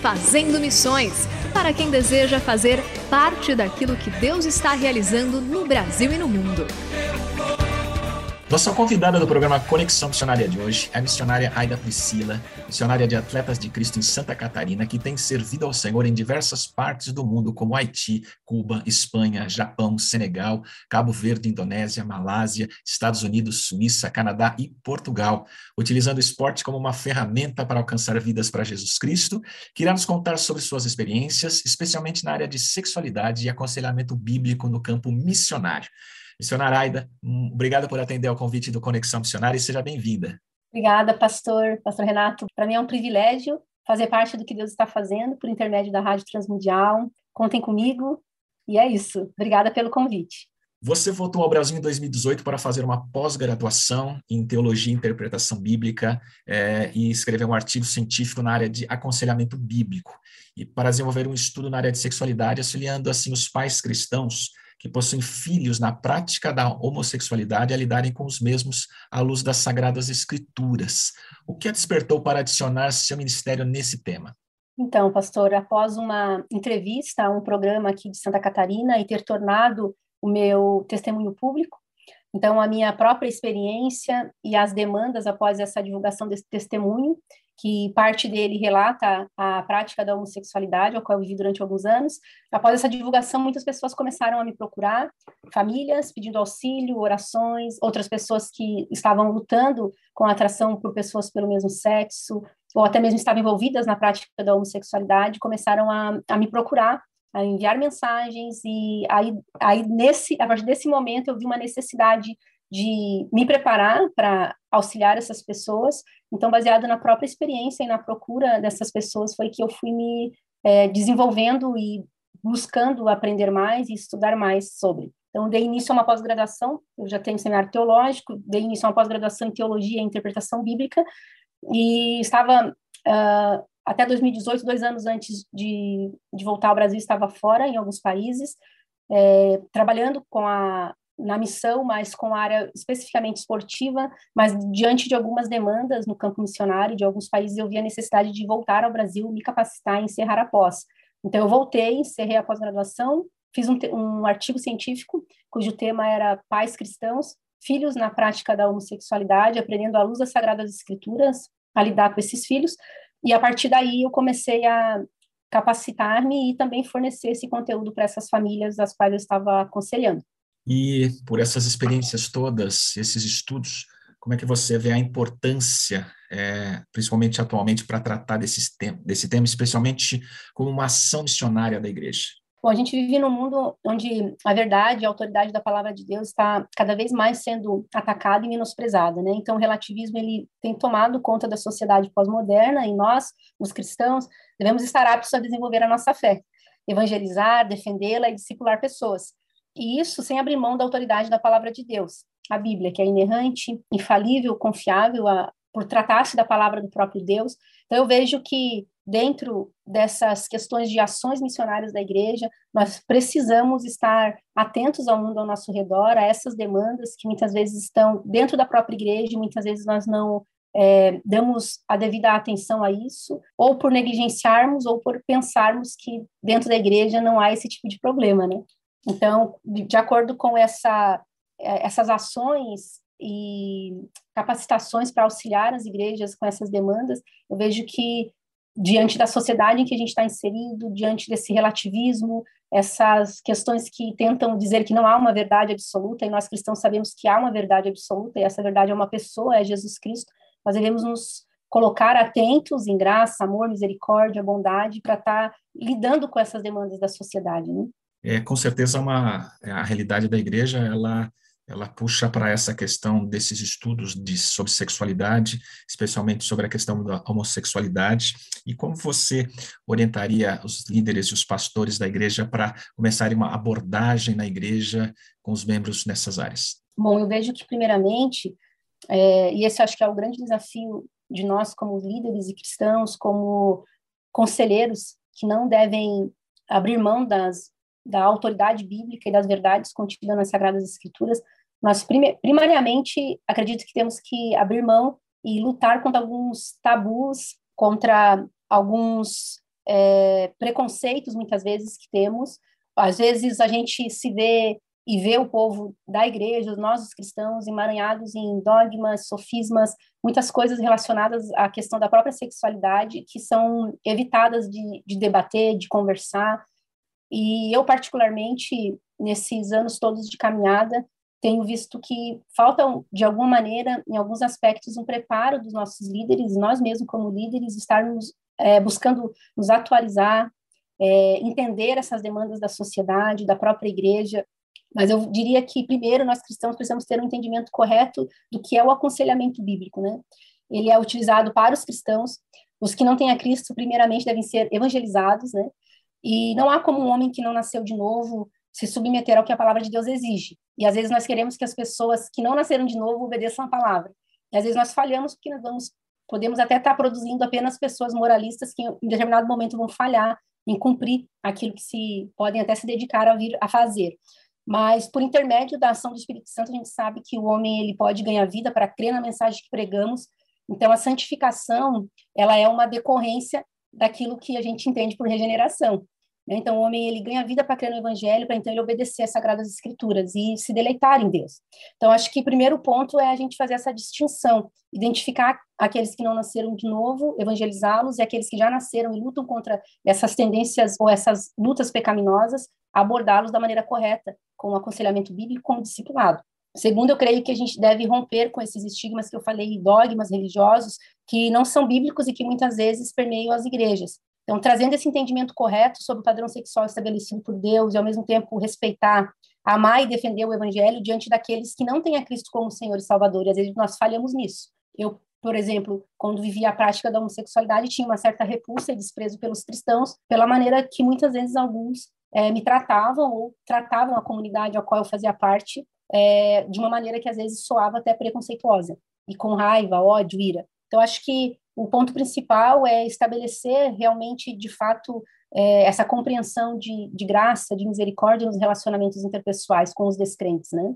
Fazendo Missões para quem deseja fazer parte daquilo que Deus está realizando no Brasil e no mundo. Nossa convidada do programa Conexão Missionária de hoje é a missionária Aida Priscila, missionária de Atletas de Cristo em Santa Catarina, que tem servido ao Senhor em diversas partes do mundo, como Haiti, Cuba, Espanha, Japão, Senegal, Cabo Verde, Indonésia, Malásia, Estados Unidos, Suíça, Canadá e Portugal, utilizando o esporte como uma ferramenta para alcançar vidas para Jesus Cristo, que irá nos contar sobre suas experiências, especialmente na área de sexualidade e aconselhamento bíblico no campo missionário. Missionária Aida, obrigado por atender ao convite do Conexão Missionária e seja bem-vinda. Obrigada, pastor, pastor Renato. Para mim é um privilégio fazer parte do que Deus está fazendo por intermédio da Rádio Transmundial. Contem comigo e é isso. Obrigada pelo convite. Você voltou ao Brasil em 2018 para fazer uma pós-graduação em Teologia e Interpretação Bíblica é, e escrever um artigo científico na área de aconselhamento bíblico e para desenvolver um estudo na área de sexualidade, auxiliando assim os pais cristãos que possuem filhos na prática da homossexualidade a lidarem com os mesmos à luz das sagradas escrituras. O que a despertou para adicionar seu ministério nesse tema? Então, pastor, após uma entrevista a um programa aqui de Santa Catarina e ter tornado o meu testemunho público, então a minha própria experiência e as demandas após essa divulgação desse testemunho que parte dele relata a prática da homossexualidade, ao qual eu vivi durante alguns anos. Após essa divulgação, muitas pessoas começaram a me procurar, famílias pedindo auxílio, orações, outras pessoas que estavam lutando com a atração por pessoas pelo mesmo sexo, ou até mesmo estavam envolvidas na prática da homossexualidade, começaram a, a me procurar a enviar mensagens e aí, aí nesse a partir desse momento eu vi uma necessidade de me preparar para auxiliar essas pessoas. Então, baseado na própria experiência e na procura dessas pessoas, foi que eu fui me é, desenvolvendo e buscando aprender mais e estudar mais sobre. Então, dei início a uma pós-graduação, eu já tenho seminário teológico, dei início a uma pós-graduação em teologia e interpretação bíblica, e estava, uh, até 2018, dois anos antes de, de voltar ao Brasil, estava fora, em alguns países, é, trabalhando com a na missão, mas com área especificamente esportiva, mas diante de algumas demandas no campo missionário de alguns países, eu vi a necessidade de voltar ao Brasil, me capacitar e encerrar a pós. Então, eu voltei, encerrei a pós-graduação, fiz um, um artigo científico, cujo tema era Pais Cristãos, Filhos na Prática da Homossexualidade, aprendendo à luz das Sagradas Escrituras a lidar com esses filhos, e a partir daí eu comecei a capacitar-me e também fornecer esse conteúdo para essas famílias as quais eu estava aconselhando. E por essas experiências todas, esses estudos, como é que você vê a importância, é, principalmente atualmente, para tratar desse tema, desse tema, especialmente como uma ação missionária da igreja? Bom, a gente vive num mundo onde a verdade, a autoridade da palavra de Deus está cada vez mais sendo atacada e menosprezada, né? Então, o relativismo ele tem tomado conta da sociedade pós-moderna e nós, os cristãos, devemos estar aptos a desenvolver a nossa fé, evangelizar, defendê-la e discipular pessoas. E isso sem abrir mão da autoridade da palavra de Deus. A Bíblia, que é inerrante, infalível, confiável, a, por tratar-se da palavra do próprio Deus. Então, eu vejo que dentro dessas questões de ações missionárias da igreja, nós precisamos estar atentos ao mundo ao nosso redor, a essas demandas que muitas vezes estão dentro da própria igreja, muitas vezes nós não é, damos a devida atenção a isso, ou por negligenciarmos, ou por pensarmos que dentro da igreja não há esse tipo de problema, né? Então, de, acordo com essa, é, essas ações e capacitações para auxiliar as igrejas com essas demandas, eu vejo que diante da sociedade em que a gente está inserido, diante desse relativismo, essas questões que tentam dizer que não há uma verdade absoluta, e nós cristãos sabemos que há uma verdade absoluta, e essa verdade é uma pessoa, é Jesus Cristo, nós devemos nos colocar atentos em graça, amor, misericórdia, bondade, para estar tá lidando com essas demandas da sociedade. Né? É, com certeza, uma, a realidade da igreja, ela ela puxa para essa questão desses estudos de, sobre sexualidade, especialmente sobre a questão da homossexualidade, e como você orientaria os líderes e os pastores da igreja para começarem uma abordagem na igreja com os membros nessas áreas? Bom, eu vejo que, primeiramente, é, e esse acho que é o grande desafio de nós como líderes e cristãos, como conselheiros, que não devem abrir mão das, da autoridade bíblica e das verdades contidas nas Sagradas Escrituras, nós primariamente acredito que temos que abrir mão e lutar contra alguns tabus, contra alguns é, preconceitos muitas vezes que temos. Às vezes a gente se vê e vê o povo da igreja, nós os cristãos, emaranhados em dogmas, sofismas, muitas coisas relacionadas à questão da própria sexualidade que são evitadas de, de debater, de conversar. E eu, particularmente, nesses anos todos de caminhada, tenho visto que falta, de alguma maneira, em alguns aspectos, um preparo dos nossos líderes, nós mesmos como líderes, estarmos é, buscando nos atualizar, é, entender essas demandas da sociedade, da própria igreja, mas eu diria que, primeiro, nós cristãos precisamos ter um entendimento correto do que é o aconselhamento bíblico, né? Ele é utilizado para os cristãos, os que não têm a Cristo, primeiramente, devem ser evangelizados, né? E não há como um homem que não nasceu de novo se submeter ao que a palavra de Deus exige. E às vezes nós queremos que as pessoas que não nasceram de novo obedeçam a palavra. E às vezes nós falhamos porque nós vamos, podemos até estar produzindo apenas pessoas moralistas que em determinado momento vão falhar em cumprir aquilo que se podem até se dedicar a vir a fazer. Mas por intermédio da ação do Espírito Santo a gente sabe que o homem ele pode ganhar vida para crer na mensagem que pregamos. Então a santificação ela é uma decorrência daquilo que a gente entende por regeneração. Né? Então, o homem ele ganha vida para crer no Evangelho, para então ele obedecer às Sagradas Escrituras e se deleitar em Deus. Então, acho que o primeiro ponto é a gente fazer essa distinção, identificar aqueles que não nasceram de novo, evangelizá-los, e aqueles que já nasceram e lutam contra essas tendências ou essas lutas pecaminosas, abordá-los da maneira correta, com o aconselhamento bíblico, com o discipulado. Segundo, eu creio que a gente deve romper com esses estigmas que eu falei, dogmas religiosos, que não são bíblicos e que muitas vezes permeiam as igrejas. Então, trazendo esse entendimento correto sobre o padrão sexual estabelecido por Deus e, ao mesmo tempo, respeitar, amar e defender o evangelho diante daqueles que não têm a Cristo como Senhor e Salvador. E, às vezes, nós falhamos nisso. Eu, por exemplo, quando vivia a prática da homossexualidade, tinha uma certa repulsa e desprezo pelos cristãos, pela maneira que, muitas vezes, alguns é, me tratavam ou tratavam a comunidade a qual eu fazia parte é, de uma maneira que, às vezes, soava até preconceituosa e com raiva, ódio, ira. Então, acho que o ponto principal é estabelecer realmente, de fato, é, essa compreensão de, de graça, de misericórdia nos relacionamentos interpessoais com os descrentes, né?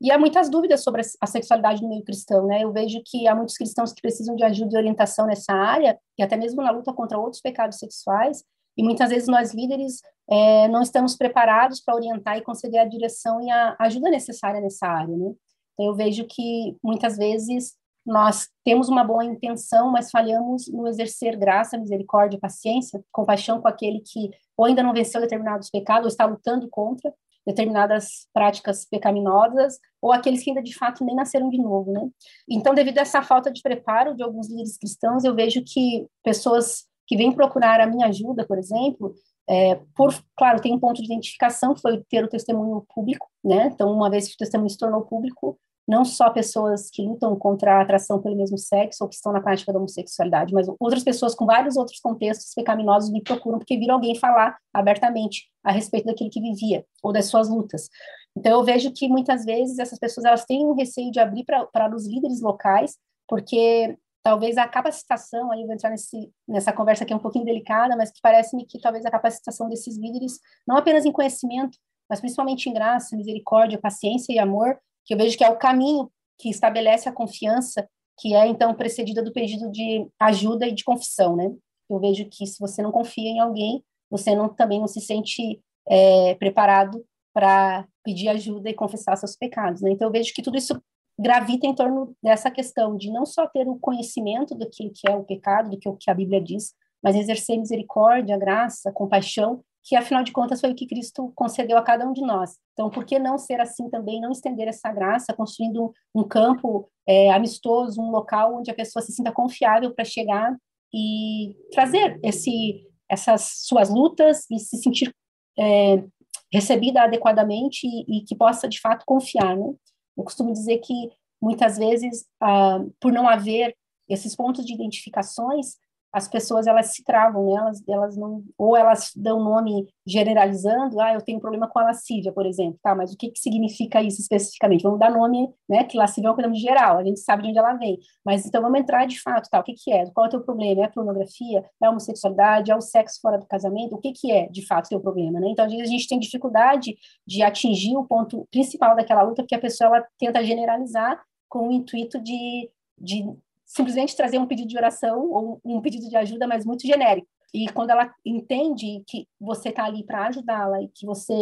E há muitas dúvidas sobre a sexualidade no meio cristão, né? Eu vejo que há muitos cristãos que precisam de ajuda e orientação nessa área, e até mesmo na luta contra outros pecados sexuais, e muitas vezes nós líderes é, não estamos preparados para orientar e conceder a direção e a ajuda necessária nessa área, né? Então, eu vejo que muitas vezes nós temos uma boa intenção, mas falhamos no exercer graça, misericórdia, paciência, compaixão com aquele que ou ainda não venceu determinados pecados, ou está lutando contra determinadas práticas pecaminosas, ou aqueles que ainda de fato nem nasceram de novo, né? Então, devido a essa falta de preparo de alguns líderes cristãos, eu vejo que pessoas que vêm procurar a minha ajuda, por exemplo, é, por, claro, tem um ponto de identificação, que foi ter o testemunho público, né? Então, uma vez que o testemunho se tornou público, não só pessoas que lutam contra a atração pelo mesmo sexo ou que estão na prática da homossexualidade, mas outras pessoas com vários outros contextos pecaminosos me procuram porque viram alguém falar abertamente a respeito daquilo que vivia ou das suas lutas. Então eu vejo que muitas vezes essas pessoas elas têm um receio de abrir para os líderes locais, porque talvez a capacitação, aí vou entrar nesse, nessa conversa que é um pouquinho delicada, mas que parece-me que talvez a capacitação desses líderes, não apenas em conhecimento, mas principalmente em graça, misericórdia, paciência e amor, que eu vejo que é o caminho que estabelece a confiança, que é então precedida do pedido de ajuda e de confissão, né? Eu vejo que se você não confia em alguém, você não, também não se sente é, preparado para pedir ajuda e confessar seus pecados, né? Então eu vejo que tudo isso gravita em torno dessa questão de não só ter o conhecimento do que é o pecado, do que, o que a Bíblia diz, mas exercer misericórdia, graça, compaixão, que afinal de contas foi o que Cristo concedeu a cada um de nós. Então, por que não ser assim também, não estender essa graça, construindo um, campo é, amistoso, um local onde a pessoa se sinta confiável para chegar e trazer esse, essas suas lutas e se sentir é, recebida adequadamente e, e, que possa de fato confiar, né? Eu costumo dizer que muitas vezes, ah, por não haver esses pontos de identificações, as pessoas elas se travam, né? elas, elas não, ou elas dão nome generalizando, ah, eu tenho problema com a lascívia, por exemplo, tá, mas o que, que significa isso especificamente? Vamos dar nome, né, que lascívia é uma coisa geral, a gente sabe de onde ela vem, mas então vamos entrar de fato, tá, o que que é, qual é o teu problema, é a pornografia, é a homossexualidade, é o sexo fora do casamento, o que que é, de fato, teu problema, né? Então, às vezes a gente tem dificuldade de atingir o ponto principal daquela luta, porque a pessoa, ela tenta generalizar com o intuito de de simplesmente trazer um pedido de oração ou um pedido de ajuda, mas muito genérico. E quando ela entende que você está ali para ajudá-la e que você,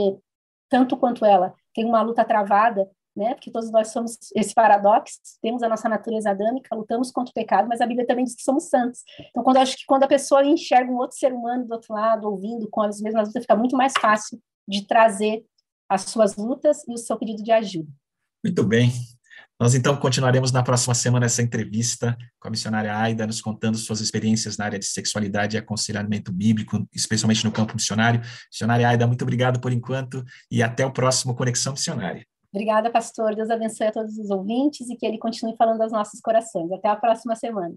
tanto quanto ela, tem uma luta travada, né? Porque todos nós somos esse paradoxo, temos a nossa natureza adâmica, lutamos contra o pecado, mas a Bíblia também diz que somos santos. Então, quando acho que quando a pessoa enxerga um outro ser humano do outro lado, ouvindo com as mesmas lutas, fica muito mais fácil de trazer as suas lutas e o seu pedido de ajuda. Muito bem. Nós então continuaremos na próxima semana essa entrevista com a missionária Aida, nos contando suas experiências na área de sexualidade e aconselhamento bíblico, especialmente no campo missionário. Missionária Aida, muito obrigado por enquanto e até o próximo Conexão Missionária. Obrigada, pastor. Deus abençoe a todos os ouvintes e que ele continue falando aos nossos corações. Até a próxima semana.